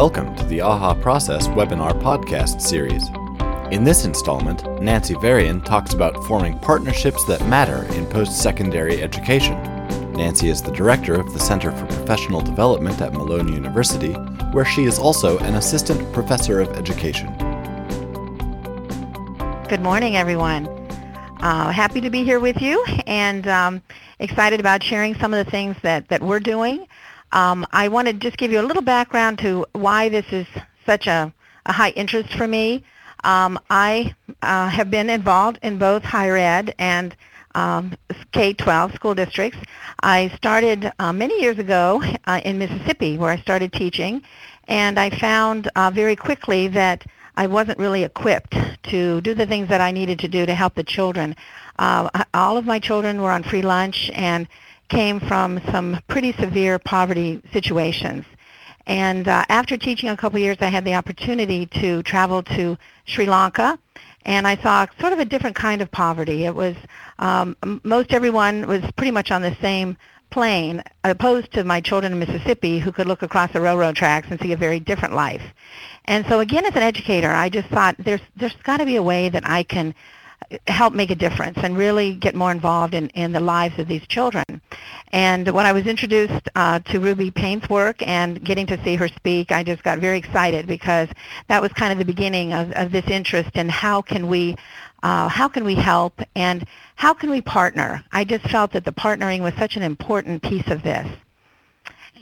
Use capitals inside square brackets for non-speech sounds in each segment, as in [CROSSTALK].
Welcome to the AHA Process webinar podcast series. In this installment, Nancy Varian talks about forming partnerships that matter in post secondary education. Nancy is the director of the Center for Professional Development at Malone University, where she is also an assistant professor of education. Good morning, everyone. Uh, happy to be here with you and um, excited about sharing some of the things that, that we're doing. Um, I want to just give you a little background to why this is such a, a high interest for me. Um, I uh, have been involved in both higher ed and um, K-12 school districts. I started uh, many years ago uh, in Mississippi where I started teaching, and I found uh, very quickly that I wasn't really equipped to do the things that I needed to do to help the children. Uh, all of my children were on free lunch and came from some pretty severe poverty situations. And uh, after teaching a couple years, I had the opportunity to travel to Sri Lanka, and I saw sort of a different kind of poverty. It was um, most everyone was pretty much on the same plane, opposed to my children in Mississippi who could look across the railroad tracks and see a very different life. And so again, as an educator, I just thought there's there's got to be a way that I can help make a difference and really get more involved in, in the lives of these children. And when I was introduced uh, to Ruby Payne's work and getting to see her speak, I just got very excited because that was kind of the beginning of, of this interest in how can we uh, how can we help and how can we partner. I just felt that the partnering was such an important piece of this.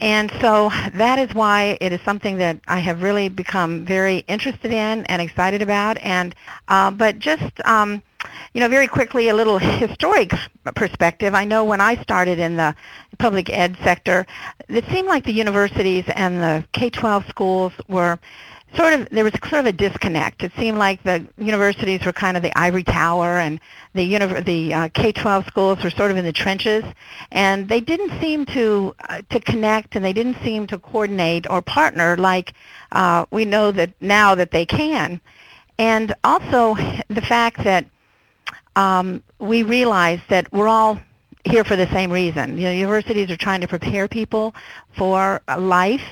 And so that is why it is something that I have really become very interested in and excited about. And uh, but just um, you know, very quickly, a little historic perspective. I know when I started in the public ed sector, it seemed like the universities and the K-12 schools were sort of there was sort of a disconnect. It seemed like the universities were kind of the ivory tower, and the univ- the uh, K-12 schools were sort of in the trenches, and they didn't seem to uh, to connect, and they didn't seem to coordinate or partner like uh, we know that now that they can. And also the fact that um, we realize that we're all here for the same reason. You know, universities are trying to prepare people for life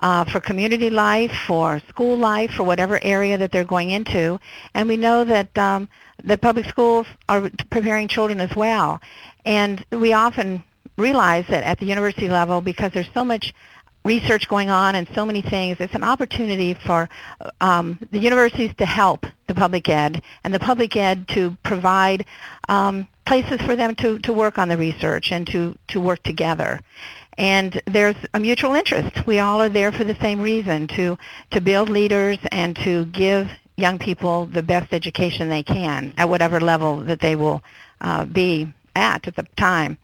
uh, for community life, for school life, for whatever area that they're going into. And we know that um, the public schools are preparing children as well. And we often realize that at the university level, because there's so much research going on and so many things, it's an opportunity for um, the universities to help the public ed and the public ed to provide um, places for them to, to work on the research and to, to work together and there's a mutual interest. We all are there for the same reason, to, to build leaders and to give young people the best education they can at whatever level that they will uh, be at at the time.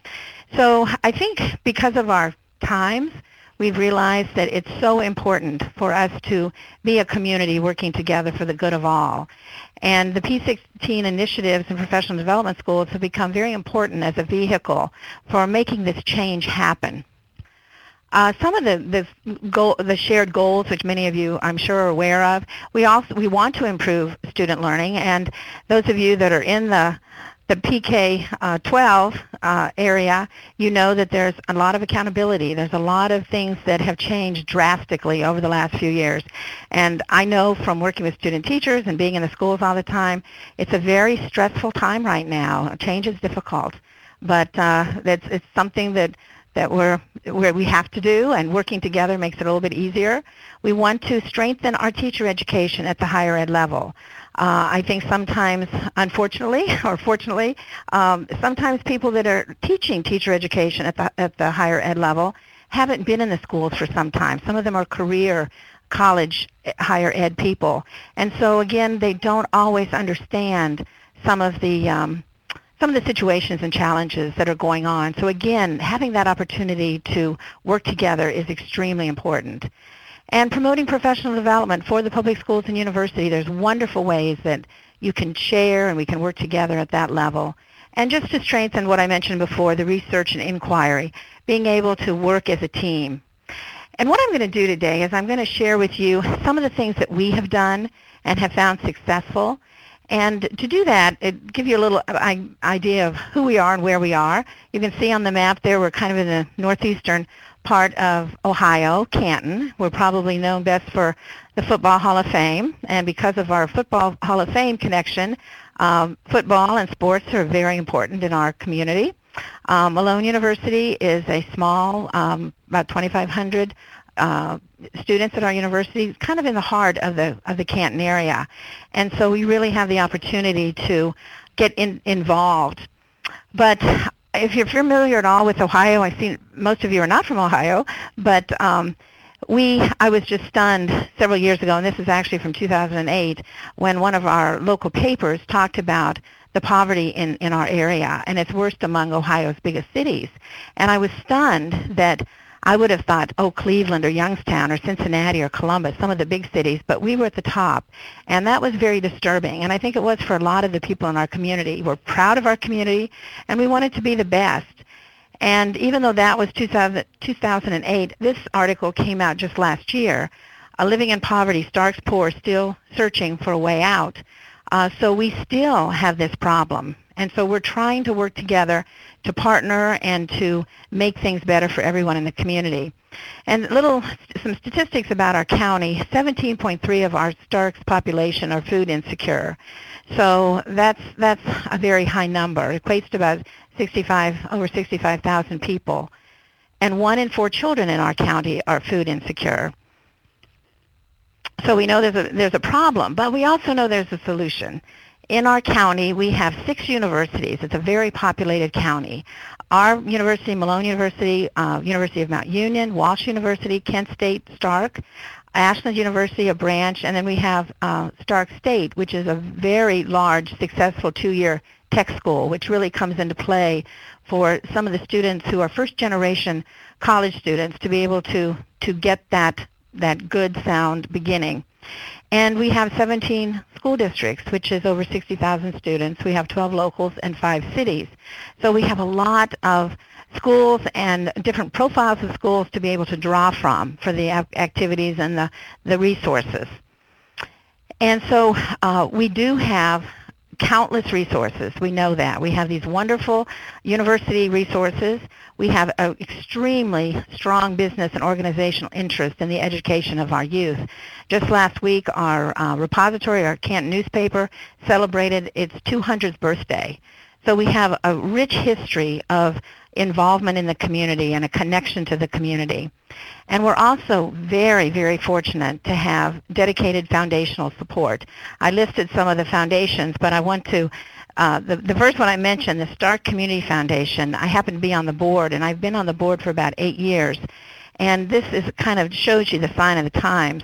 So I think because of our times, we've realized that it's so important for us to be a community working together for the good of all. And the P16 initiatives and professional development schools have become very important as a vehicle for making this change happen. Uh, some of the the, goal, the shared goals, which many of you I'm sure are aware of, we also we want to improve student learning, and those of you that are in the the PK-12 uh, uh, area, you know that there's a lot of accountability. There's a lot of things that have changed drastically over the last few years. And I know from working with student teachers and being in the schools all the time, it's a very stressful time right now. Change is difficult. But uh, that's, it's something that that we're, we have to do, and working together makes it a little bit easier. We want to strengthen our teacher education at the higher ed level. Uh, I think sometimes, unfortunately [LAUGHS] or fortunately, um, sometimes people that are teaching teacher education at the, at the higher ed level haven't been in the schools for some time. Some of them are career college higher ed people. And so again, they don't always understand some of the um, some of the situations and challenges that are going on. So again, having that opportunity to work together is extremely important. And promoting professional development for the public schools and university, there's wonderful ways that you can share and we can work together at that level. And just to strengthen what I mentioned before, the research and inquiry, being able to work as a team. And what I'm going to do today is I'm going to share with you some of the things that we have done and have found successful and to do that, it gives you a little uh, idea of who we are and where we are. You can see on the map there we're kind of in the northeastern part of Ohio, Canton. We're probably known best for the Football Hall of Fame, and because of our Football Hall of Fame connection, um, football and sports are very important in our community. Um, Malone University is a small, um, about 2,500 uh, students at our university, kind of in the heart of the of the Canton area, and so we really have the opportunity to get in, involved. But if you're familiar at all with Ohio, I see most of you are not from Ohio, but um, we, I was just stunned several years ago, and this is actually from 2008, when one of our local papers talked about the poverty in, in our area, and it's worst among Ohio's biggest cities. And I was stunned that I would have thought, oh, Cleveland or Youngstown or Cincinnati or Columbus, some of the big cities, but we were at the top. And that was very disturbing. And I think it was for a lot of the people in our community. We're proud of our community, and we wanted to be the best. And even though that was 2000, 2008, this article came out just last year. Uh, living in poverty, Stark's poor, still searching for a way out. Uh, so we still have this problem. And so we're trying to work together to partner and to make things better for everyone in the community. And little some statistics about our county, 17.3 of our Stark's population are food insecure. So that's that's a very high number. It equates to about 65 over 65,000 people. And one in four children in our county are food insecure. So we know there's a there's a problem, but we also know there's a solution. In our county, we have six universities. It's a very populated county. Our university, Malone University, uh, University of Mount Union, Walsh University, Kent State, Stark, Ashland University, a branch, and then we have uh, Stark State, which is a very large, successful two-year tech school, which really comes into play for some of the students who are first-generation college students to be able to, to get that, that good, sound beginning. And we have 17 school districts, which is over 60,000 students. We have 12 locals and five cities. So we have a lot of schools and different profiles of schools to be able to draw from for the activities and the, the resources. And so uh, we do have countless resources. We know that. We have these wonderful university resources. We have an extremely strong business and organizational interest in the education of our youth. Just last week, our uh, repository, our Canton newspaper, celebrated its 200th birthday. So we have a rich history of involvement in the community and a connection to the community. And we're also very, very fortunate to have dedicated foundational support. I listed some of the foundations, but I want to, uh, the, the first one I mentioned, the Stark Community Foundation, I happen to be on the board, and I've been on the board for about eight years. And this is kind of shows you the sign of the times.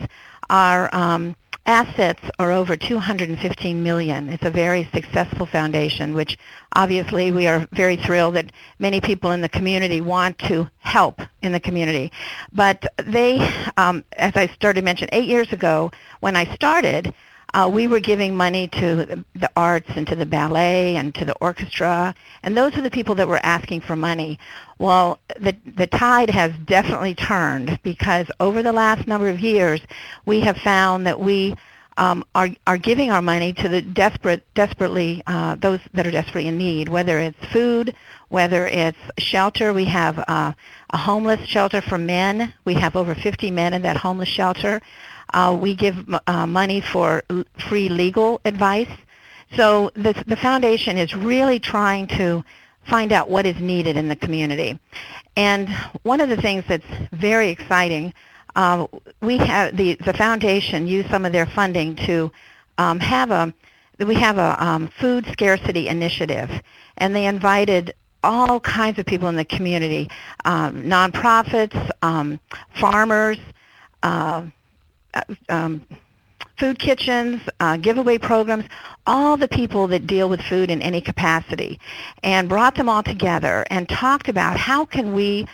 Our um, assets are over 215 million. It's a very successful foundation, which obviously we are very thrilled that many people in the community want to help in the community. But they, um, as I started to mention, eight years ago when I started, uh, we were giving money to the arts and to the ballet and to the orchestra, and those are the people that were asking for money. Well, the, the tide has definitely turned because over the last number of years, we have found that we um, are, are giving our money to the desperate, desperately, uh, those that are desperately in need, whether it's food, whether it's shelter. We have uh, a homeless shelter for men. We have over 50 men in that homeless shelter. Uh, we give uh, money for l- free legal advice. So the, the foundation is really trying to find out what is needed in the community. And one of the things that's very exciting, uh, we have the, the foundation use some of their funding to um, have a we have a um, food scarcity initiative, and they invited all kinds of people in the community, um, nonprofits, um, farmers, uh, um, food kitchens, uh, giveaway programs, all the people that deal with food in any capacity, and brought them all together and talked about how can we,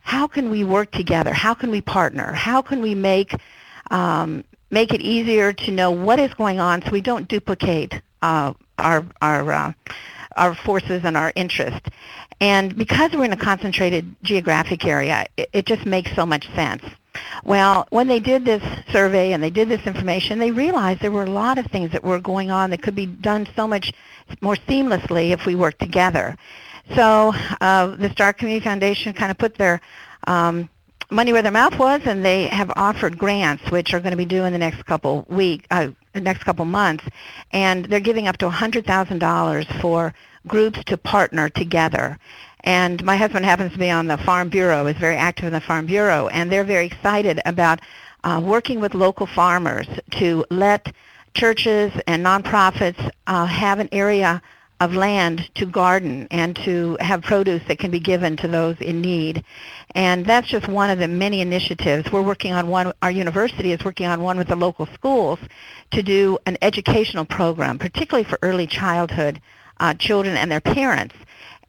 how can we work together? How can we partner? How can we make um, make it easier to know what is going on so we don't duplicate uh, our our uh, our forces and our interest. And because we're in a concentrated geographic area, it, it just makes so much sense. Well, when they did this survey and they did this information, they realized there were a lot of things that were going on that could be done so much more seamlessly if we worked together. So uh, the Stark Community Foundation kind of put their um, money where their mouth was, and they have offered grants, which are going to be due in the next couple week, uh, the next couple months, and they're giving up to $100,000 for groups to partner together. And my husband happens to be on the Farm Bureau, is very active in the Farm Bureau, and they're very excited about uh, working with local farmers to let churches and nonprofits uh, have an area of land to garden and to have produce that can be given to those in need. And that's just one of the many initiatives. We're working on one, our university is working on one with the local schools to do an educational program, particularly for early childhood uh, children and their parents.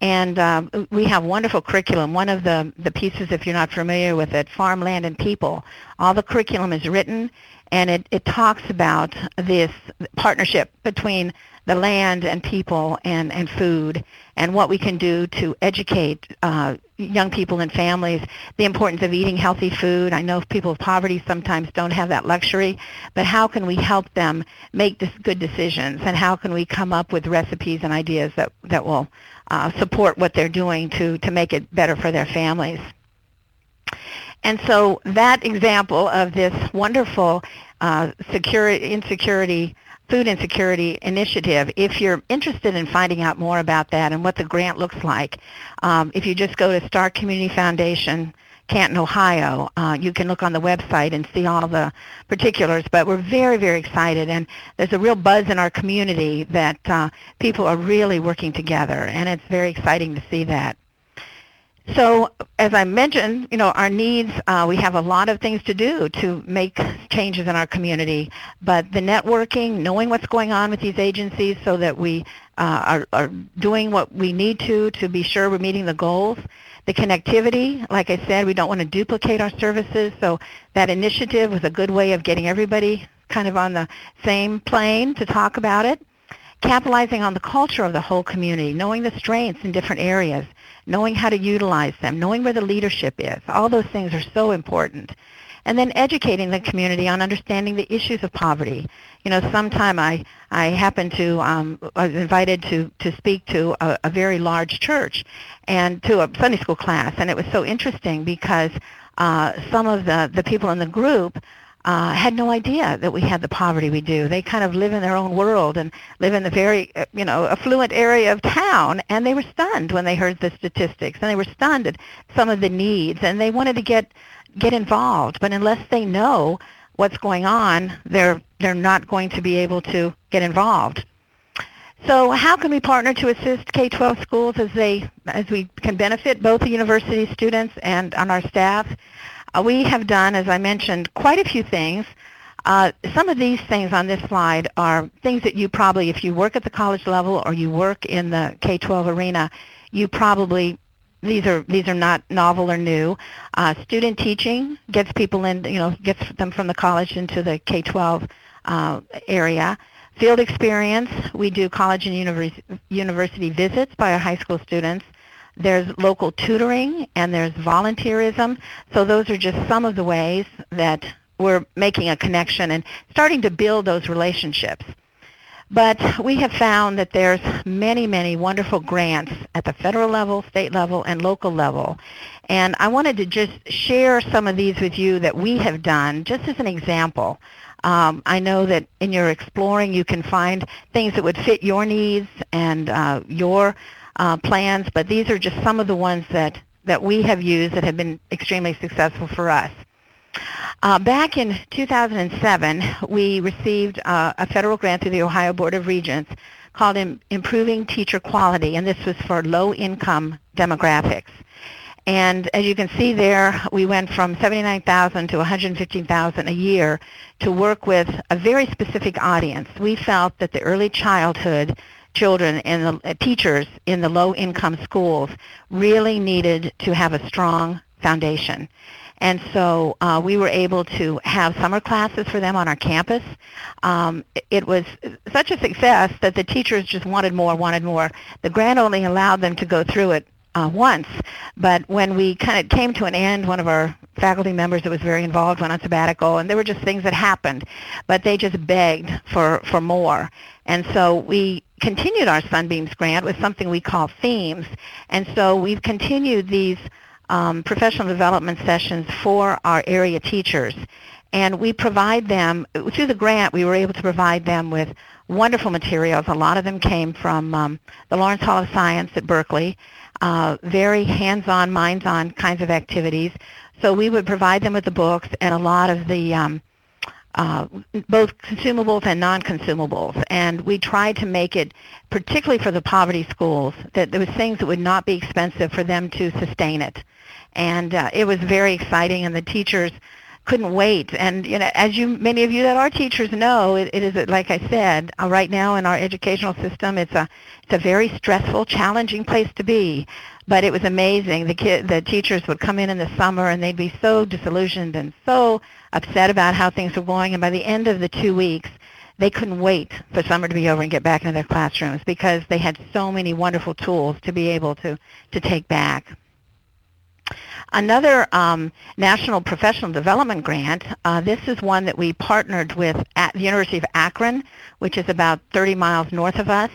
And uh, we have wonderful curriculum. One of the, the pieces, if you're not familiar with it, Farmland and People, all the curriculum is written and it, it talks about this partnership between the land and people and, and food and what we can do to educate uh, young people and families the importance of eating healthy food. I know people with poverty sometimes don't have that luxury, but how can we help them make good decisions and how can we come up with recipes and ideas that, that will uh, support what they're doing to, to make it better for their families. And so that example of this wonderful uh, security, insecurity food insecurity initiative. If you're interested in finding out more about that and what the grant looks like, um, if you just go to Stark Community Foundation, Canton, Ohio, uh, you can look on the website and see all the particulars. But we're very, very excited, and there's a real buzz in our community that uh, people are really working together, and it's very exciting to see that. So as I mentioned, you know, our needs, uh, we have a lot of things to do to make changes in our community, but the networking, knowing what's going on with these agencies so that we uh, are, are doing what we need to to be sure we're meeting the goals. The connectivity, like I said, we don't want to duplicate our services, so that initiative was a good way of getting everybody kind of on the same plane to talk about it capitalizing on the culture of the whole community, knowing the strengths in different areas, knowing how to utilize them, knowing where the leadership is. All those things are so important. And then educating the community on understanding the issues of poverty. You know, sometime I, I happened to, um, I was invited to, to speak to a, a very large church and to a Sunday school class. And it was so interesting because uh, some of the, the people in the group uh, had no idea that we had the poverty we do. They kind of live in their own world and live in the very, uh, you know, affluent area of town, and they were stunned when they heard the statistics, and they were stunned at some of the needs, and they wanted to get get involved. But unless they know what's going on, they're they're not going to be able to get involved. So how can we partner to assist K-12 schools as they as we can benefit both the university students and on our staff? Uh, we have done, as I mentioned, quite a few things. Uh, some of these things on this slide are things that you probably, if you work at the college level or you work in the K-12 arena, you probably these are these are not novel or new. Uh, student teaching gets people in, you know, gets them from the college into the K-12 uh, area. Field experience, we do college and university, university visits by our high school students. There's local tutoring and there's volunteerism. So those are just some of the ways that we're making a connection and starting to build those relationships. But we have found that there's many, many wonderful grants at the federal level, state level, and local level. And I wanted to just share some of these with you that we have done just as an example. Um, I know that in your exploring you can find things that would fit your needs and uh, your uh, plans, but these are just some of the ones that, that we have used that have been extremely successful for us. Uh, back in 2007, we received uh, a federal grant through the Ohio Board of Regents called Improving Teacher Quality, and this was for low-income demographics. And as you can see there, we went from 79,000 to 115,000 a year to work with a very specific audience. We felt that the early childhood children and the uh, teachers in the low-income schools really needed to have a strong foundation. And so uh, we were able to have summer classes for them on our campus. Um, it was such a success that the teachers just wanted more, wanted more. The grant only allowed them to go through it uh, once, but when we kind of came to an end, one of our faculty members that was very involved went on sabbatical, and there were just things that happened, but they just begged for, for more. And so we continued our Sunbeams grant with something we call themes. And so we've continued these um, professional development sessions for our area teachers. And we provide them, through the grant, we were able to provide them with wonderful materials. A lot of them came from um, the Lawrence Hall of Science at Berkeley, uh, very hands-on, minds-on kinds of activities. So we would provide them with the books and a lot of the um, uh, both consumables and non-consumables. And we tried to make it, particularly for the poverty schools, that there was things that would not be expensive for them to sustain it. And uh, it was very exciting, and the teachers couldn't wait. And you know, as you many of you that are teachers know, it, it is like I said, uh, right now in our educational system, it's a it's a very stressful, challenging place to be. But it was amazing. The kid, the teachers would come in in the summer, and they'd be so disillusioned and so upset about how things were going. And by the end of the two weeks, they couldn't wait for summer to be over and get back into their classrooms because they had so many wonderful tools to be able to to take back. Another um, national professional development grant, uh, this is one that we partnered with at the University of Akron, which is about 30 miles north of us.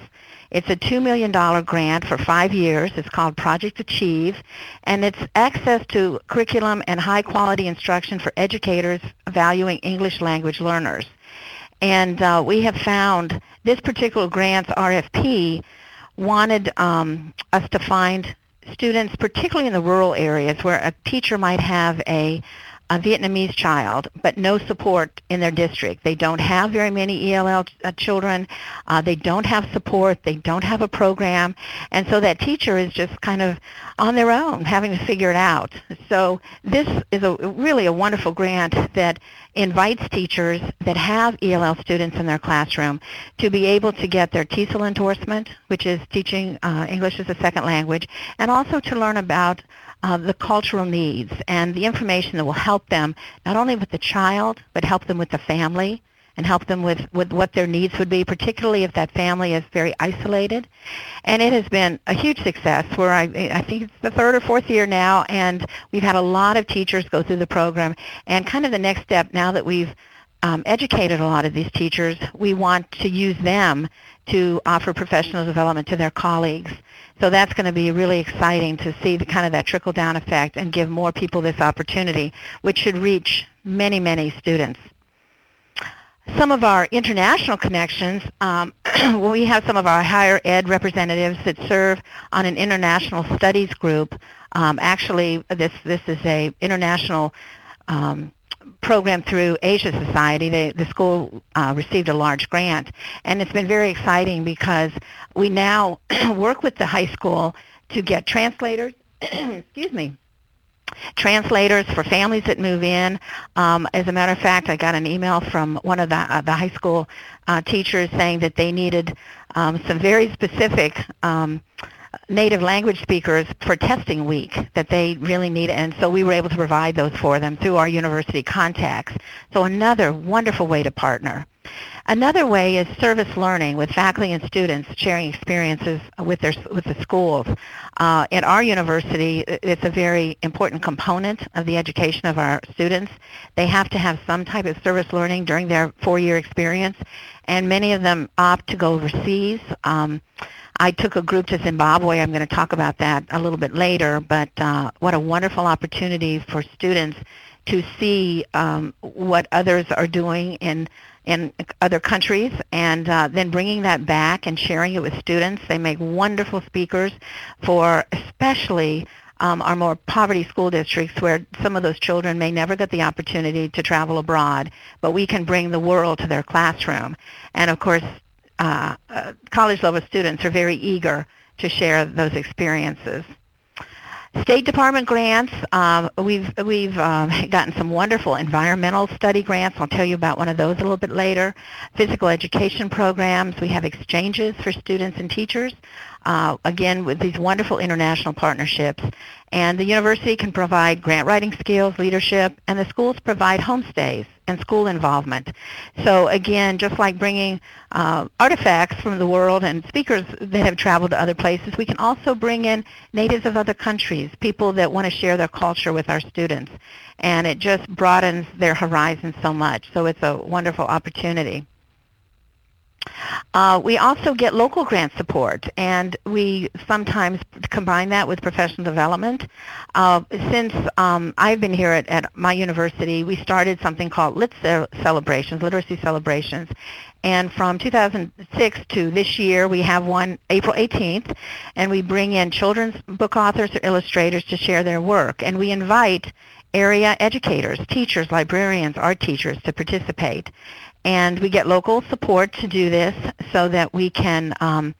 It's a $2 million grant for five years. It's called Project Achieve, and it's access to curriculum and high-quality instruction for educators valuing English language learners. And uh, we have found this particular grant's RFP wanted um, us to find students, particularly in the rural areas where a teacher might have a, a Vietnamese child, but no support in their district. They don't have very many ELL uh, children. Uh, they don't have support. They don't have a program. And so that teacher is just kind of on their own, having to figure it out. So this is a really a wonderful grant that invites teachers that have ELL students in their classroom to be able to get their TESOL endorsement, which is teaching uh, English as a second language, and also to learn about uh, the cultural needs and the information that will help them not only with the child, but help them with the family and help them with, with what their needs would be, particularly if that family is very isolated. And it has been a huge success where I, I think it's the third or fourth year now, and we've had a lot of teachers go through the program. And kind of the next step, now that we've um, educated a lot of these teachers, we want to use them to offer professional development to their colleagues. So that's going to be really exciting to see the kind of that trickle-down effect and give more people this opportunity, which should reach many, many students some of our international connections, um, [CLEARS THROAT] we have some of our higher ed representatives that serve on an international studies group. Um, actually, this this is a international um, program through Asia Society. They, the school uh, received a large grant, and it's been very exciting because we now [CLEARS THROAT] work with the high school to get translators. [CLEARS THROAT] excuse me translators for families that move in. Um, as a matter of fact, I got an email from one of the, uh, the high school uh, teachers saying that they needed um, some very specific um, native language speakers for testing week that they really need and so we were able to provide those for them through our university contacts. So another wonderful way to partner. Another way is service learning with faculty and students sharing experiences with their with the schools. Uh, at our university, it's a very important component of the education of our students. They have to have some type of service learning during their four-year experience, and many of them opt to go overseas. Um, I took a group to Zimbabwe. I'm going to talk about that a little bit later, but uh, what a wonderful opportunity for students to see um, what others are doing in in other countries and uh, then bringing that back and sharing it with students. They make wonderful speakers for especially um, our more poverty school districts where some of those children may never get the opportunity to travel abroad, but we can bring the world to their classroom. And of course, uh, uh, college level students are very eager to share those experiences. State Department grants, um, we've, we've um, [LAUGHS] gotten some wonderful environmental study grants. I'll tell you about one of those a little bit later. Physical education programs. We have exchanges for students and teachers, uh, again, with these wonderful international partnerships. And the university can provide grant writing skills, leadership, and the schools provide homestays and school involvement. So again, just like bringing uh, artifacts from the world and speakers that have traveled to other places, we can also bring in natives of other countries, people that want to share their culture with our students. And it just broadens their horizons so much. So it's a wonderful opportunity. Uh, we also get local grant support, and we sometimes combine that with professional development. Uh, since um, I've been here at, at, my university, we started something called Lit Celebrations, Literacy Celebrations, and from 2006 to this year, we have one April 18th, and we bring in children's book authors or illustrators to share their work, and we invite area educators, teachers, librarians, art teachers to participate and we get local support to do this so that we can um,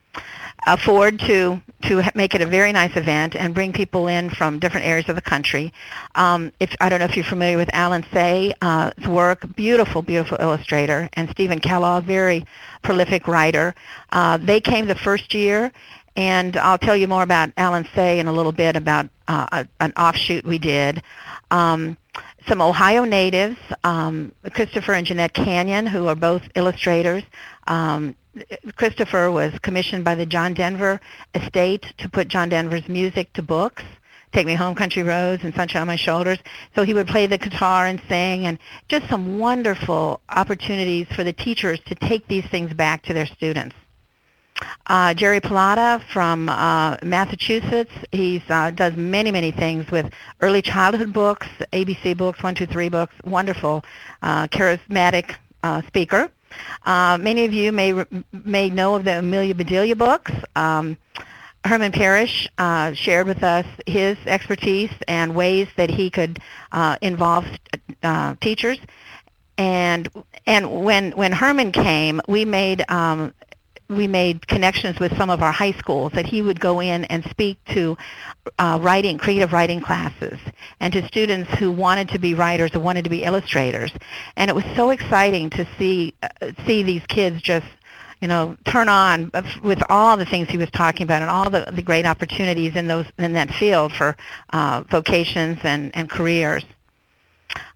afford to to make it a very nice event and bring people in from different areas of the country. Um, if I don't know if you're familiar with Allen Say's uh, work, beautiful, beautiful illustrator, and Steven Kellogg, very prolific writer. Uh, they came the first year, and I'll tell you more about Allen Say in a little bit about uh, an offshoot we did. Um, some Ohio natives, um, Christopher and Jeanette Canyon, who are both illustrators. Um, Christopher was commissioned by the John Denver estate to put John Denver's music to books. Take Me Home Country Roads and Sunshine on My Shoulders. So he would play the guitar and sing and just some wonderful opportunities for the teachers to take these things back to their students. Uh, Jerry Pallotta from uh, Massachusetts. He uh, does many, many things with early childhood books, ABC books, one, two, three books. Wonderful, uh, charismatic uh, speaker. Uh, many of you may may know of the Amelia Bedelia books. Um, Herman Parish uh, shared with us his expertise and ways that he could uh, involve uh, teachers. And and when when Herman came, we made um, we made connections with some of our high schools that he would go in and speak to uh, writing, creative writing classes, and to students who wanted to be writers or wanted to be illustrators. And it was so exciting to see uh, see these kids just you know, turn on with all the things he was talking about and all the, the great opportunities in those in that field for uh, vocations and, and careers.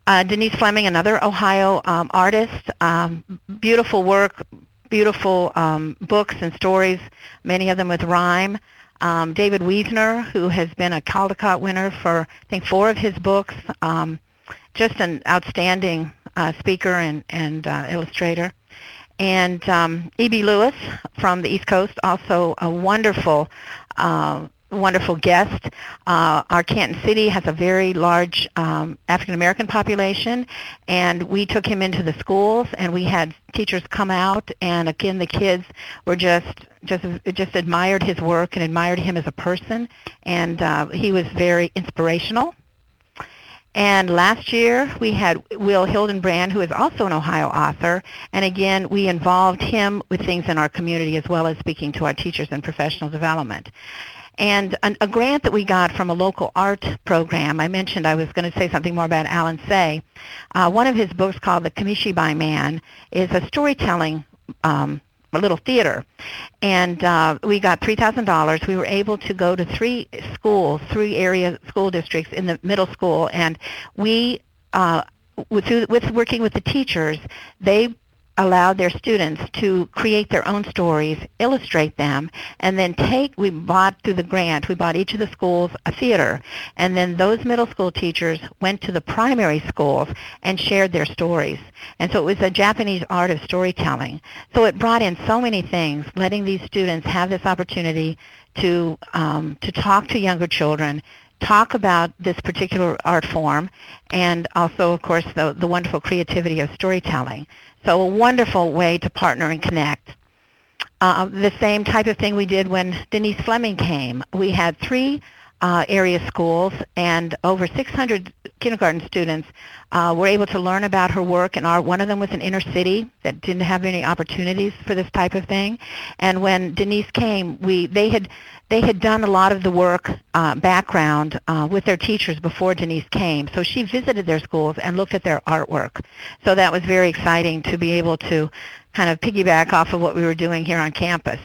Uh, Denise Fleming, another Ohio um, artist, um, beautiful work, beautiful um, books and stories, many of them with rhyme. Um, David Wiesner, who has been a Caldecott winner for, I think, four of his books, um, just an outstanding uh, speaker and, and uh, illustrator. And um, E.B. Lewis from the East Coast, also a wonderful uh, wonderful guest. Uh, our Canton City has a very large um, African American population, and we took him into the schools, and we had teachers come out, and again, the kids were just just just admired his work and admired him as a person, and uh, he was very inspirational. And last year we had Will Hillenbrand, who is also an Ohio author, and again we involved him with things in our community as well as speaking to our teachers in professional development. And a, a grant that we got from a local art program, I mentioned I was going to say something more about Allen Say. Uh, one of his books called The Kamishibai Man is a storytelling um, a little theater. And uh, we got $3,000. We were able to go to three schools, three area school districts in the middle school, and we, uh, with, with working with the teachers, they allowed their students to create their own stories, illustrate them, and then take, we bought through the grant, we bought each of the schools a theater, and then those middle school teachers went to the primary schools and shared their stories. And so it was a Japanese art of storytelling. So it brought in so many things, letting these students have this opportunity to, um, to talk to younger children, talk about this particular art form, and also, of course, the, the wonderful creativity of storytelling. So a wonderful way to partner and connect. Uh, the same type of thing we did when Denise Fleming came. We had three uh, area schools, and over 600 kindergarten students uh, were able to learn about her work and art. One of them was in inner city that didn't have any opportunities for this type of thing. And when Denise came, we they had they had done a lot of the work uh, background uh, with their teachers before Denise came. So she visited their schools and looked at their artwork. So that was very exciting to be able to kind of piggyback off of what we were doing here on campus.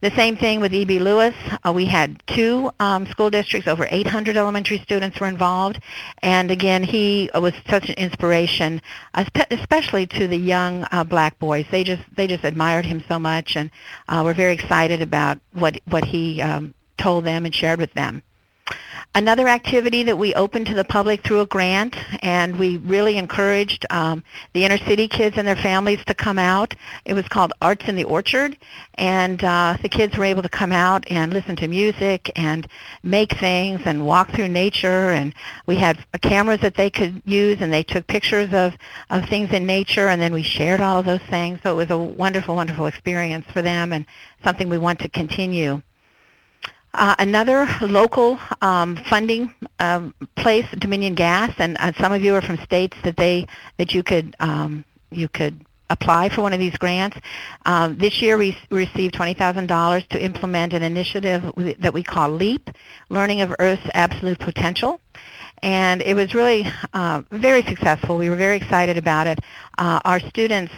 The same thing with E.B. Lewis. Uh, we had two um, school districts, over 800 elementary students were involved. And again, he was such an inspiration, especially to the young uh, black boys. They just they just admired him so much and uh, were very excited about what what he um, told them and shared with them. Another activity that we opened to the public through a grant, and we really encouraged um, the inner city kids and their families to come out. It was called Arts in the Orchard, and uh, the kids were able to come out and listen to music and make things and walk through nature. And we had cameras that they could use, and they took pictures of, of things in nature, and then we shared all of those things. So it was a wonderful, wonderful experience for them and something we want to continue. Uh, another local um, funding um, place, Dominion Gas, and uh, some of you are from states that they that you could um, you could apply for one of these grants. Um, this year we received $20,000 to implement an initiative that we call LEAP, Learning of Earth's Absolute Potential. And it was really uh, very successful. We were very excited about it. Uh, our students,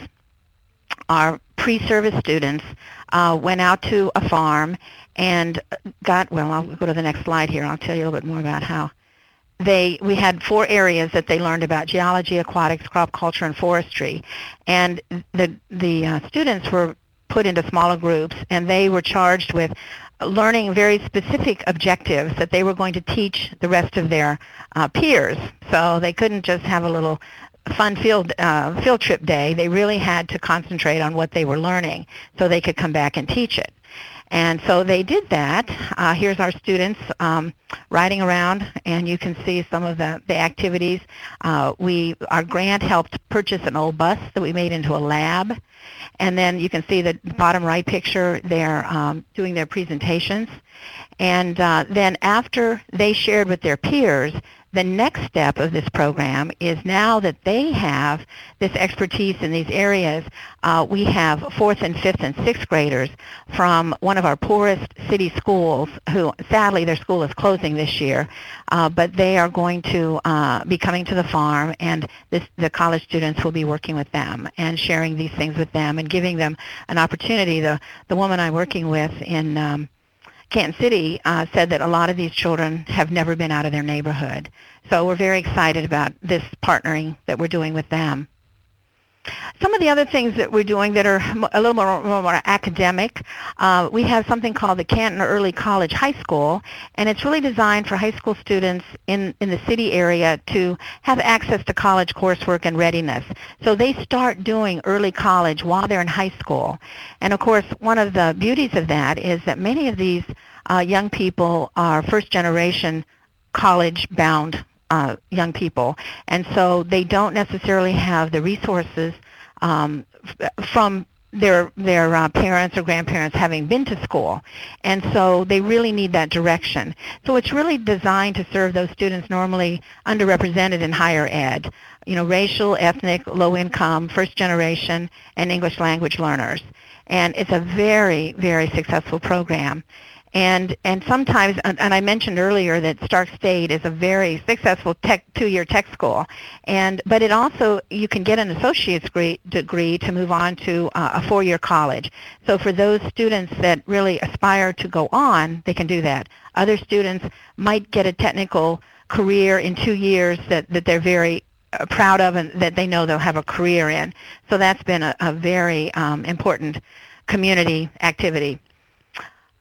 our pre-service students, uh, went out to a farm and got, well, I'll go to the next slide here. I'll tell you a little bit more about how. They, we had four areas that they learned about, geology, aquatics, crop culture, and forestry. And the, the uh, students were put into smaller groups, and they were charged with learning very specific objectives that they were going to teach the rest of their uh, peers. So they couldn't just have a little fun field uh, field trip day. They really had to concentrate on what they were learning so they could come back and teach it. And so they did that. Uh, here's our students um, riding around, and you can see some of the, the activities. Uh, we, our grant helped purchase an old bus that we made into a lab. And then you can see the bottom right picture, they're um, doing their presentations. And uh, then after they shared with their peers, the next step of this program is now that they have this expertise in these areas, uh, we have fourth and fifth and sixth graders from one of our poorest city schools who sadly their school is closing this year, uh, but they are going to uh, be coming to the farm and this, the college students will be working with them and sharing these things with them and giving them an opportunity. The, the woman I'm working with in um, Canton City uh, said that a lot of these children have never been out of their neighborhood. So we're very excited about this partnering that we're doing with them. Some of the other things that we're doing that are a little more, more, more academic, uh, we have something called the Canton Early College High School, and it's really designed for high school students in, in the city area to have access to college coursework and readiness. So they start doing early college while they're in high school. And of course, one of the beauties of that is that many of these uh, young people are first generation college bound uh, young people, and so they don't necessarily have the resources um, from their their uh, parents or grandparents having been to school, and so they really need that direction. So it's really designed to serve those students normally underrepresented in higher ed, you know, racial, ethnic, low income, first generation, and English language learners. And it's a very very successful program. And and sometimes, and, I mentioned earlier that Stark State is a very successful tech two-year tech school, and but it also you can get an associate's degree, degree to move on to uh, a four-year college. So for those students that really aspire to go on, they can do that. Other students might get a technical career in two years that that they're very uh, proud of and that they know they'll have a career in. So that's been a, a very um, important community activity.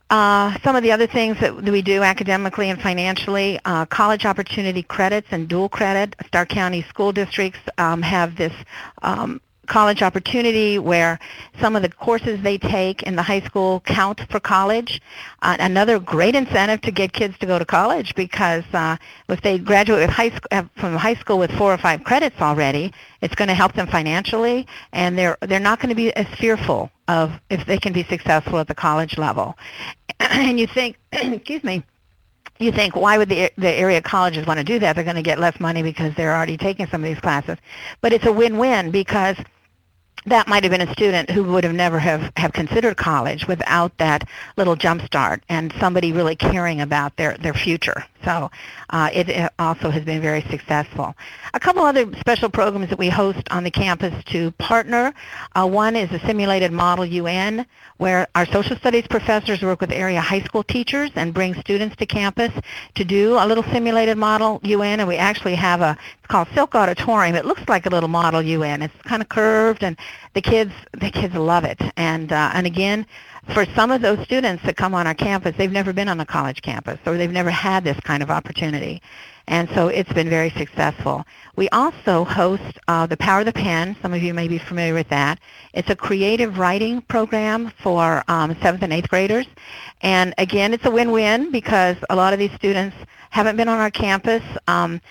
Uh, some of the other things that we do academically and financially, uh, college opportunity credits and dual credit. Stark County school districts um, have this um, college opportunity where some of the courses they take in the high school count for college. Uh, another great incentive to get kids to go to college because uh, if they graduate high sc- from high school with four or five credits already, it's going to help them financially, and they're they're not going to be as fearful of if they can be successful at the college level. [COUGHS] and you think, [COUGHS] excuse me, you think why would the the area colleges want to do that? They're going to get less money because they're already taking some of these classes. But it's a win-win because that might have been a student who would have never have, have considered college without that little jump start and somebody really caring about their, their future. So uh, it, it, also has been very successful. A couple other special programs that we host on the campus to partner. Uh, one is a simulated model UN where our social studies professors work with area high school teachers and bring students to campus to do a little simulated model UN and we actually have a called Silk Auditorium. It looks like a little Model UN. It's kind of curved, and the kids the kids love it. And uh, and again, for some of those students that come on our campus, they've never been on a college campus, or they've never had this kind of opportunity. And so it's been very successful. We also host uh, the Power of the Pen. Some of you may be familiar with that. It's a creative writing program for um, 7th and 8th graders. And again, it's a win-win because a lot of these students haven't been on our campus. Um,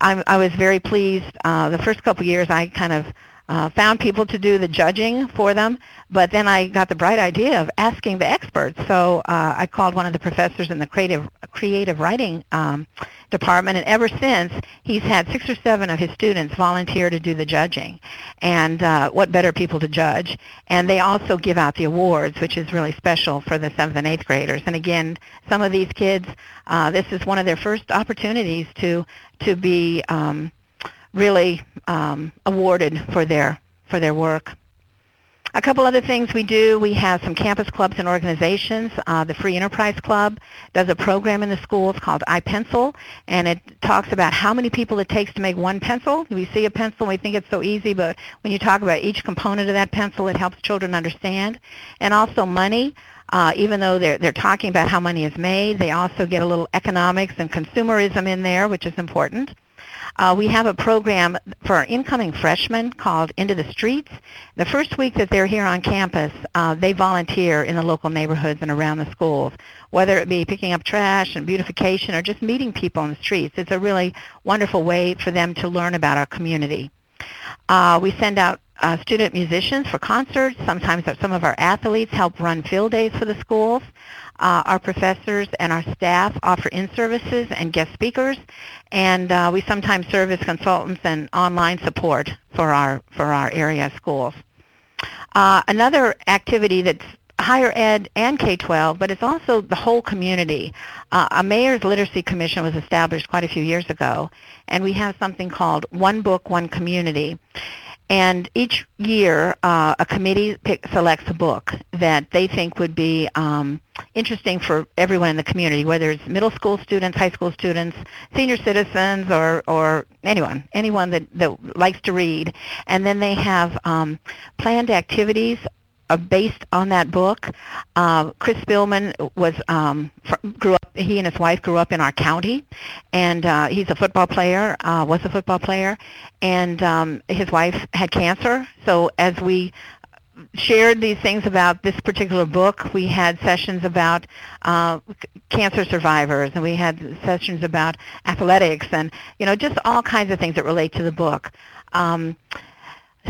I, I was very pleased. Uh, the first couple years, I kind of uh, found people to do the judging for them, but then I got the bright idea of asking the experts. So uh, I called one of the professors in the creative creative writing um, department, and ever since he's had six or seven of his students volunteer to do the judging. And uh, what better people to judge? And they also give out the awards, which is really special for the seventh and eighth graders. And again, some of these kids, uh, this is one of their first opportunities to to be um, really um, awarded for their for their work. A couple other things we do, we have some campus clubs and organizations. Uh, the Free Enterprise Club does a program in the schools called iPencil, and it talks about how many people it takes to make one pencil. We see a pencil and we think it's so easy, but when you talk about each component of that pencil, it helps children understand. And also money. Uh, even though they're, they're talking about how money is made, they also get a little economics and consumerism in there, which is important. Uh, we have a program for our incoming freshmen called Into the Streets. The first week that they're here on campus, uh, they volunteer in the local neighborhoods and around the schools, whether it be picking up trash and beautification or just meeting people on the streets. It's a really wonderful way for them to learn about our community. Uh, we send out uh, student musicians for concerts. Sometimes some of our athletes help run field days for the schools. Uh, our professors and our staff offer in-services and guest speakers, and uh, we sometimes serve as consultants and online support for our for our area schools. Uh, another activity that's higher ed and K-12, but it's also the whole community. Uh, a mayor's literacy commission was established quite a few years ago, and we have something called One Book, One Community. And each year, uh, a committee pick, selects a book that they think would be um, interesting for everyone in the community, whether it's middle school students, high school students, senior citizens, or, or anyone, anyone that, that likes to read. And then they have um, planned activities uh, based on that book. Uh, Chris Spielman was um, grew up. He and his wife grew up in our county, and uh, he's a football player. Uh, was a football player, and um, his wife had cancer. So as we shared these things about this particular book. We had sessions about uh, cancer survivors, and we had sessions about athletics, and you know, just all kinds of things that relate to the book. Um,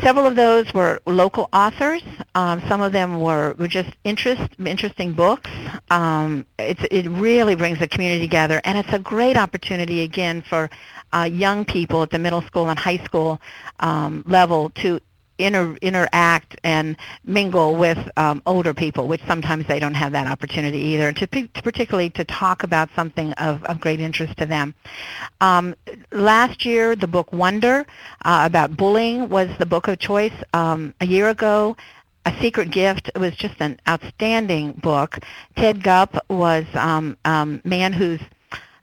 Several of those were local authors. Um, some of them were, were just interest, interesting books. Um, it really brings the community together, and it's a great opportunity, again, for uh, young people at the middle school and high school um, level to inter, interact and mingle with um, older people, which sometimes they don't have that opportunity either, to, particularly to talk about something of, of great interest to them. Um, last year, the book Wonder uh, about bullying was the book of choice. Um, a year ago, a Secret Gift was just an outstanding book. Ted Gup was um, um, man who's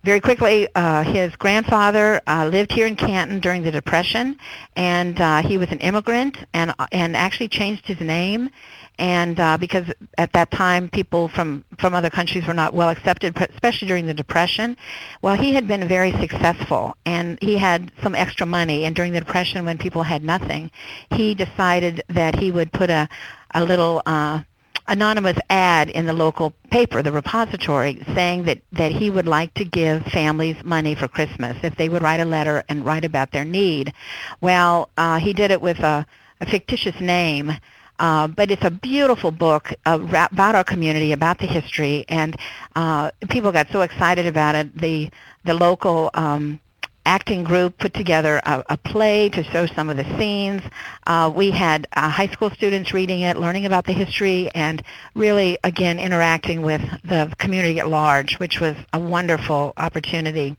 very quickly, uh, his grandfather uh, lived here in Canton during the Depression, and uh, he was an immigrant and and actually changed his name, and uh, because at that time people from from other countries were not well accepted, especially during the Depression. Well, he had been very successful, and he had some extra money, and during the Depression, when people had nothing, he decided that he would put a a little uh, anonymous ad in the local paper, the repository, saying that, that he would like to give families money for Christmas if they would write a letter and write about their need. Well, uh, he did it with a, a fictitious name. Uh, but it's a beautiful book uh, about our community, about the history, and uh, people got so excited about it. The the local um, acting group put together a, a, play to show some of the scenes. Uh, we had uh, high school students reading it, learning about the history, and really, again, interacting with the community at large, which was a wonderful opportunity.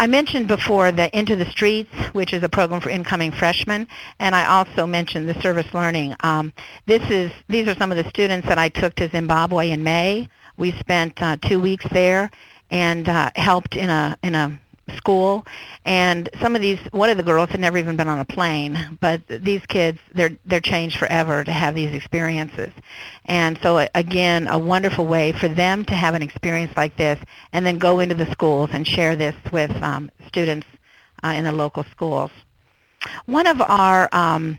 I mentioned before the Into the Streets, which is a program for incoming freshmen, and I also mentioned the service learning. Um, this is these are some of the students that I took to Zimbabwe in May. We spent uh, two weeks there and uh, helped in a in a school and some of these one of the girls had never even been on a plane but these kids they're they're changed forever to have these experiences. And so again a wonderful way for them to have an experience like this and then go into the schools and share this with um, students uh, in the local schools. One of our um,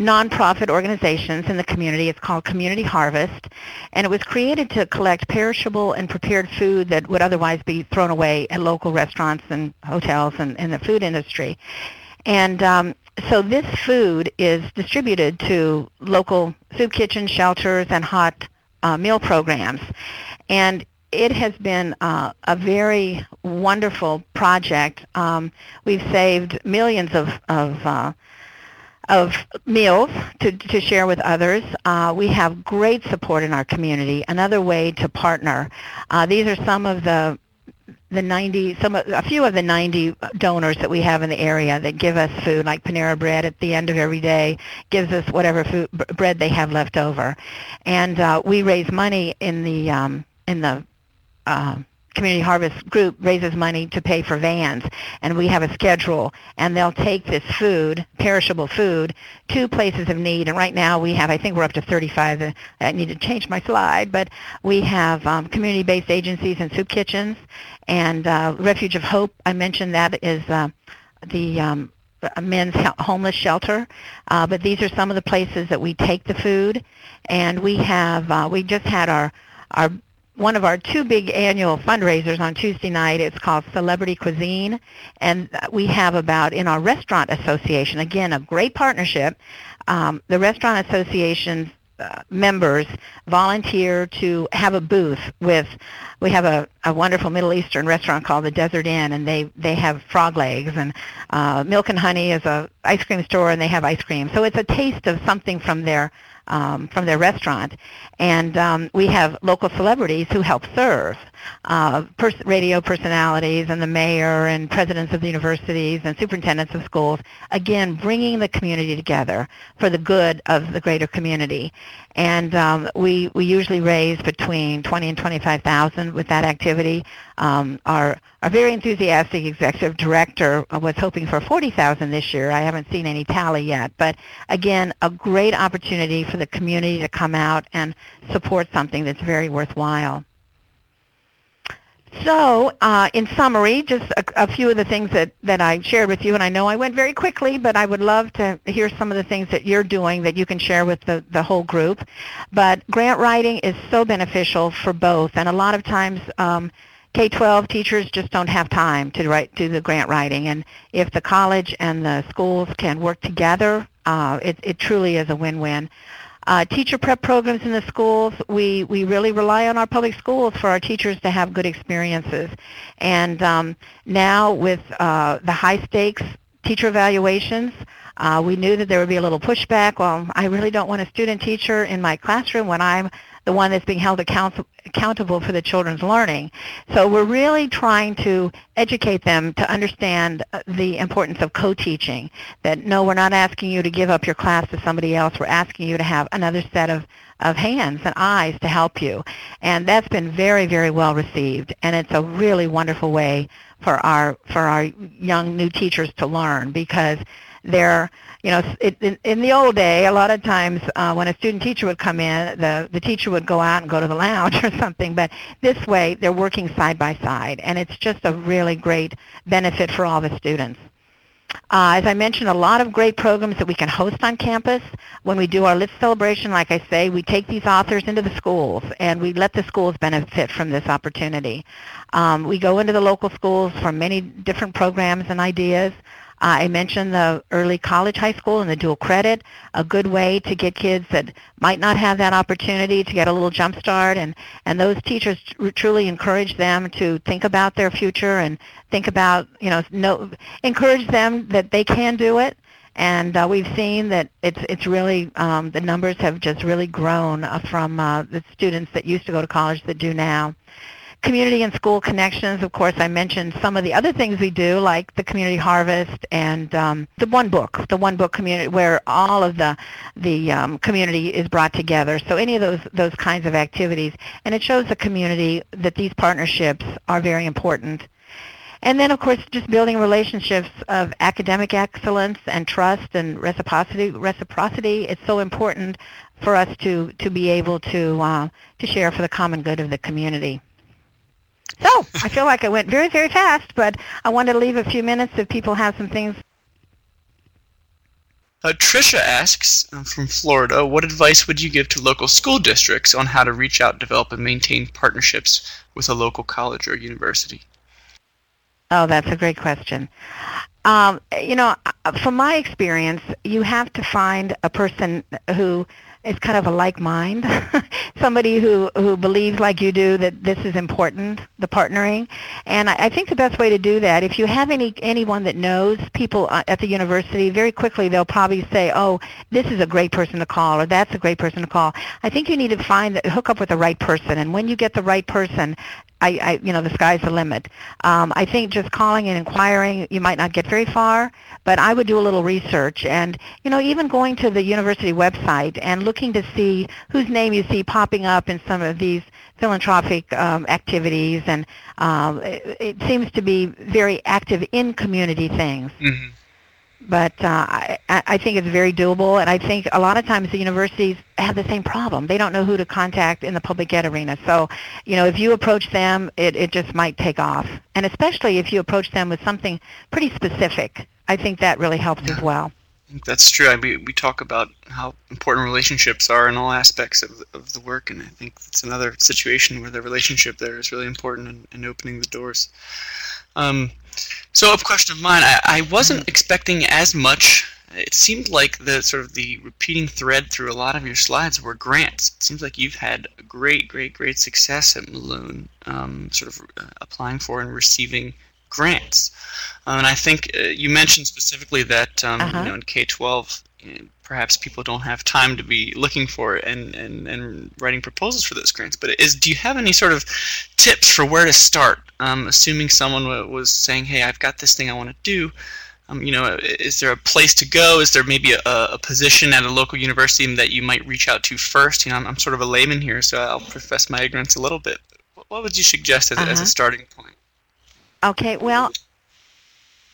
nonprofit organizations in the community. It's called Community Harvest, and it was created to collect perishable and prepared food that would otherwise be thrown away at local restaurants and hotels and in the food industry. And um, so this food is distributed to local soup kitchens, shelters, and hot uh, meal programs. And it has been uh, a very wonderful project. Um, we've saved millions of, of uh, of meals to, to share with others. Uh, we have great support in our community. Another way to partner. Uh, these are some of the the 90, some a few of the 90 donors that we have in the area that give us food, like Panera Bread at the end of every day gives us whatever food bread they have left over, and uh, we raise money in the um, in the uh, Community Harvest Group raises money to pay for vans, and we have a schedule, and they'll take this food, perishable food, to places of need. And right now we have, I think we're up to 35. I need to change my slide, but we have um, community-based agencies and soup kitchens, and uh, Refuge of Hope. I mentioned that is uh, the um, men's homeless shelter. Uh, but these are some of the places that we take the food, and we have uh, we just had our our one of our two big annual fundraisers on Tuesday night. It's called Celebrity Cuisine, and we have about in our restaurant association. Again, a great partnership. Um, the restaurant association's uh, members volunteer to have a booth with we have a, a wonderful Middle Eastern restaurant called the Desert Inn and they they have frog legs and uh, Milk and Honey is a ice cream store and they have ice cream so it's a taste of something from their um, from their restaurant. And um, we have local celebrities who help serve, uh, pers- radio personalities and the mayor and presidents of the universities and superintendents of schools, again, bringing the community together for the good of the greater community. And um, we, we usually raise between 20 and 25,000 with that activity. Um, our, our very enthusiastic executive director was hoping for 40,000 this year. I haven't seen any tally yet. But again, a great opportunity for the community to come out and support something that's very worthwhile. So, uh, in summary, just a, a, few of the things that, that I shared with you, and I know I went very quickly, but I would love to hear some of the things that you're doing that you can share with the, the whole group. But grant writing is so beneficial for both, and a lot of times um, K-12 teachers just don't have time to write do the grant writing, and if the college and the schools can work together, uh, it, it truly is a win-win. Uh, teacher prep programs in the schools, we, we really rely on our public schools for our teachers to have good experiences. And um, now with uh, the high stakes teacher evaluations, uh, we knew that there would be a little pushback. Well, I really don't want a student teacher in my classroom when I'm the one that's being held account- accountable for the children's learning. So we're really trying to educate them to understand uh, the importance of co-teaching, that no, we're not asking you to give up your class to somebody else. We're asking you to have another set of, of hands and eyes to help you. And that's been very, very well received. And it's a really wonderful way for our, for our young new teachers to learn because they're you know, it, in, in the old day, a lot of times uh, when a student teacher would come in, the, the teacher would go out and go to the lounge [LAUGHS] or something. But this way, they're working side by side, and it's just a really great benefit for all the students. Uh, as I mentioned, a lot of great programs that we can host on campus. When we do our Lit celebration, like I say, we take these authors into the schools and we let the schools benefit from this opportunity. Um, we go into the local schools for many different programs and ideas. I mentioned the early college high school and the dual credit, a good way to get kids that might not have that opportunity to get a little jump start. And, and those teachers tr- truly encourage them to think about their future and think about, you know, know encourage them that they can do it. And uh, we've seen that it's it's really um, the numbers have just really grown uh, from uh, the students that used to go to college that do now community and school connections. Of course, I mentioned some of the other things we do, like the community harvest and um, the one book, the one book community, where all of the the um, community is brought together. So any of those those kinds of activities, and it shows the community that these partnerships are very important. and then, of course, just building relationships of academic excellence and trust and reciprocity. Reciprocity. It's so important for us to to be able to uh, to share for the common good of the community. So I feel like I went very very fast, but I wanted to leave a few minutes if people have some things. Uh, Trisha asks um, from Florida, what advice would you give to local school districts on how to reach out, develop, and maintain partnerships with a local college or university? Oh, that's a great question. Um, you know, uh, from my experience, you have to find a person who is kind of a like mind, [LAUGHS] somebody who, who believes like you do that this is important, the partnering. And I, I think the best way to do that, if you have any anyone that knows people uh, at the university, very quickly they'll probably say, oh, this is a great person to call or that's a great person to call. I think you need to find hook up with the right person. And when you get the right person, I, I, you know, the sky's the limit. Um, I think just calling and inquiring, you might not get very far, but I would do a little research and, you know, even going to the university website and looking to see whose name you see popping up in some of these philanthropic um, activities, and um, it, it, seems to be very active in community things. Mm-hmm but uh, I, I think it's very doable, and I think a lot of times the universities have the same problem. They don't know who to contact in the public ed arena. So, you know, if you approach them, it, it just might take off. And especially if you approach them with something pretty specific, I think that really helps yeah. as well. That's true. I mean, we talk about how important relationships are in all aspects of the, of the work, and I think it's another situation where the relationship there is really important in, in opening the doors. Um, so, a question of mine, I, I wasn't expecting as much. It seemed like the sort of the repeating thread through a lot of your slides were grants. It seems like you've had great, great, great success at Malone, um, sort of uh, applying for and receiving grants. Uh, and I think uh, you mentioned specifically that um, uh-huh. you know in K-12 perhaps people don't have time to be looking for it and, and, and writing proposals for those grants. But is do you have any sort of tips for where to start? Um, assuming someone was saying, "Hey, I've got this thing I want to do." Um, you know, is there a place to go? Is there maybe a, a, position at a local university that you might reach out to first? You know, I'm, I'm sort of a layman here, so I'll profess my ignorance a little bit. What would you suggest as, uh-huh. as a uh-huh. starting point? Okay, well,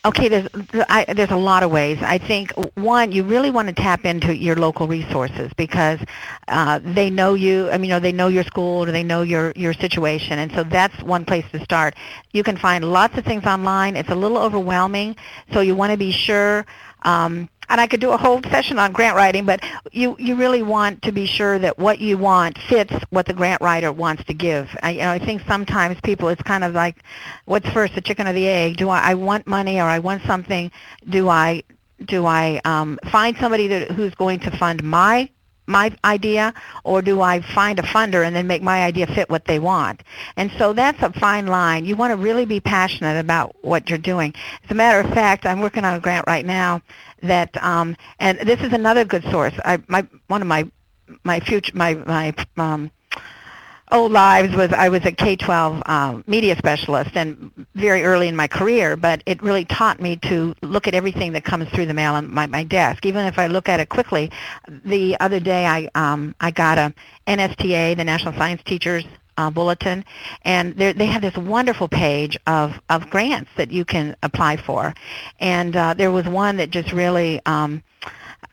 Okay, there's I, there's a lot of ways. I think one, you really want to tap into your local resources because uh, they know you. I mean, you know, they know your school or they know your your situation, and so that's one place to start. You can find lots of things online. It's a little overwhelming, so you want to be sure. Um, and I could do a whole session on grant writing, but you, you really want to be sure that what you want fits what the grant writer wants to give. I, you know, I think sometimes people, it's kind of like, what's first, the chicken or the egg? Do I, I want money or I want something? Do I, do I um, find somebody that, who's going to fund my my idea or do I find a funder and then make my idea fit what they want? And so that's a fine line. You want to really be passionate about what you're doing. As a matter of fact, I'm working on a grant right now that um, and this is another good source. I my one of my my future my my um, old lives was I was a K-12 um, media specialist and very early in my career, but it really taught me to look at everything that comes through the mail on my, my desk. Even if I look at it quickly, the other day I um, I got a NSTA, the National Science Teachers uh, bulletin, and they have this wonderful page of, of grants that you can apply for. And uh, there was one that just really um,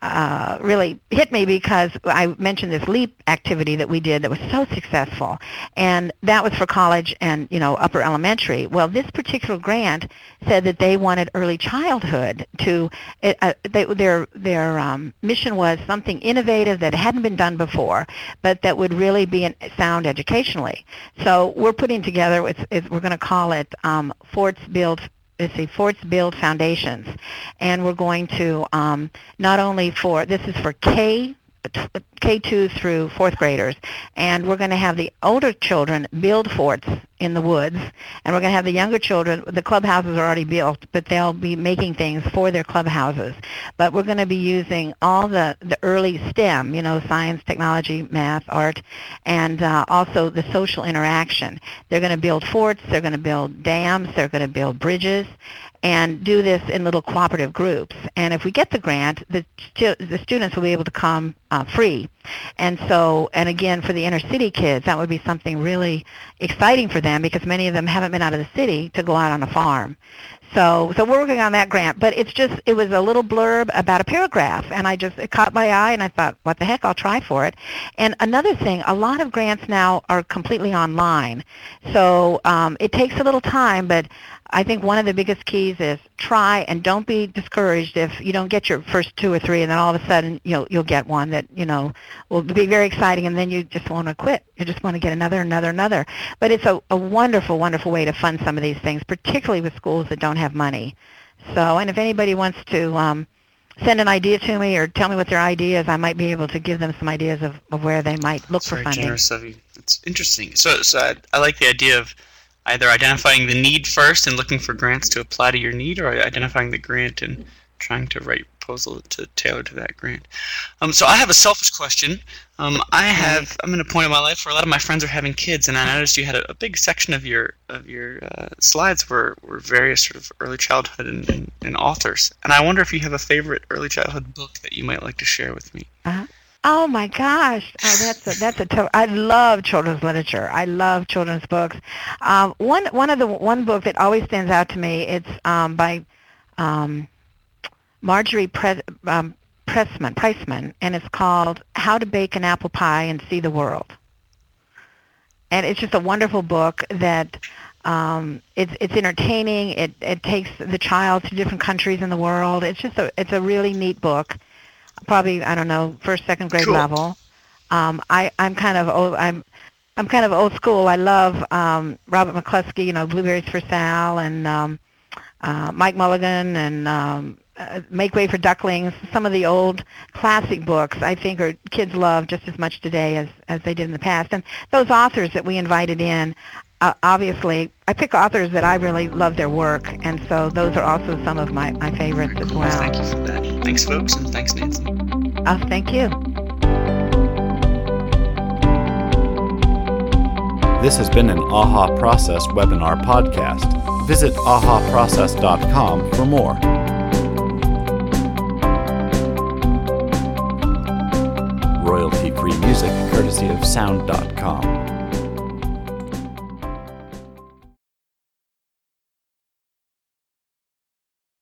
uh, really hit me because I mentioned this LEAP activity that we did that was so successful, and that was for college and you know upper elementary. Well, this particular grant said that they wanted early childhood to uh, they, their their um, mission was something innovative that hadn't been done before, but that would really be an, sound educationally. So we're putting together. It's, it's, we're going to call it um, Forts Build let's see, Forts Build Foundations. And we're going to um, not only for, this is for K K2 through fourth graders, and we're going to have the older children build forts in the woods, and we're going to have the younger children. The clubhouses are already built, but they'll be making things for their clubhouses. But we're going to be using all the the early STEM, you know, science, technology, math, art, and uh, also the social interaction. They're going to build forts. They're going to build dams. They're going to build bridges, and do this in little cooperative groups. And if we get the grant, the, the students will be able to come uh, free. And so, and again, for the inner city kids, that would be something really exciting for them because many of them haven't been out of the city to go out on a farm. So, so we're working on that grant, but it's just, it was a little blurb about a paragraph, and I just, it caught my eye, and I thought, what the heck, I'll try for it. And another thing, a lot of grants now are completely online, so um, it takes a little time, but I think one of the biggest keys is try and don't be discouraged if you don't get your first two or three, and then all of a sudden you'll you'll get one that you know will be very exciting, and then you just want to quit. You just want to get another, another, another. But it's a, a wonderful, wonderful way to fund some of these things, particularly with schools that don't have money. So, and if anybody wants to um, send an idea to me or tell me what their idea is, I might be able to give them some ideas of, of where they might look That's for very funding. generous of you. It's interesting. So, so I, I like the idea of either identifying the need first and looking for grants to apply to your need, or identifying the grant and trying to write proposal to tailor to that grant. Um, so I have a selfish question. Um, I have I'm in a point in my life where a lot of my friends are having kids, and I noticed you had a, a big section of your of your uh, slides were, were various sort of early childhood and, and, and authors. And I wonder if you have a favorite early childhood book that you might like to share with me. Uh-huh. Oh my gosh, oh, that's a, that's a. To- I love children's literature. I love children's books. Um, one one of the one book that always stands out to me. It's um, by um, Marjorie Pre- um, Pressman, Priceman, and it's called How to Bake an Apple Pie and See the World. And it's just a wonderful book that um, it's it's entertaining. It it takes the child to different countries in the world. It's just a it's a really neat book probably I don't know first second grade Cool. level. Um, I I'm kind of old. I'm I'm kind of old school. I love um, Robert McCloskey, you know, Blueberries for Sal, and um, uh, Mike Mulligan, and um, uh, Make Way for Ducklings. Some of the old classic books I think are kids love just as much today as as they did in the past. And those authors that we invited in, uh, obviously, I pick authors that I really love their work, and so those are also some of my my favorites as Well, well. thank you for that. Thanks, folks, and thanks, Nancy. Oh, thank you. This has been an AHA Process webinar podcast. Visit ahaprocess.com for more. Royalty free music courtesy of Sound.com.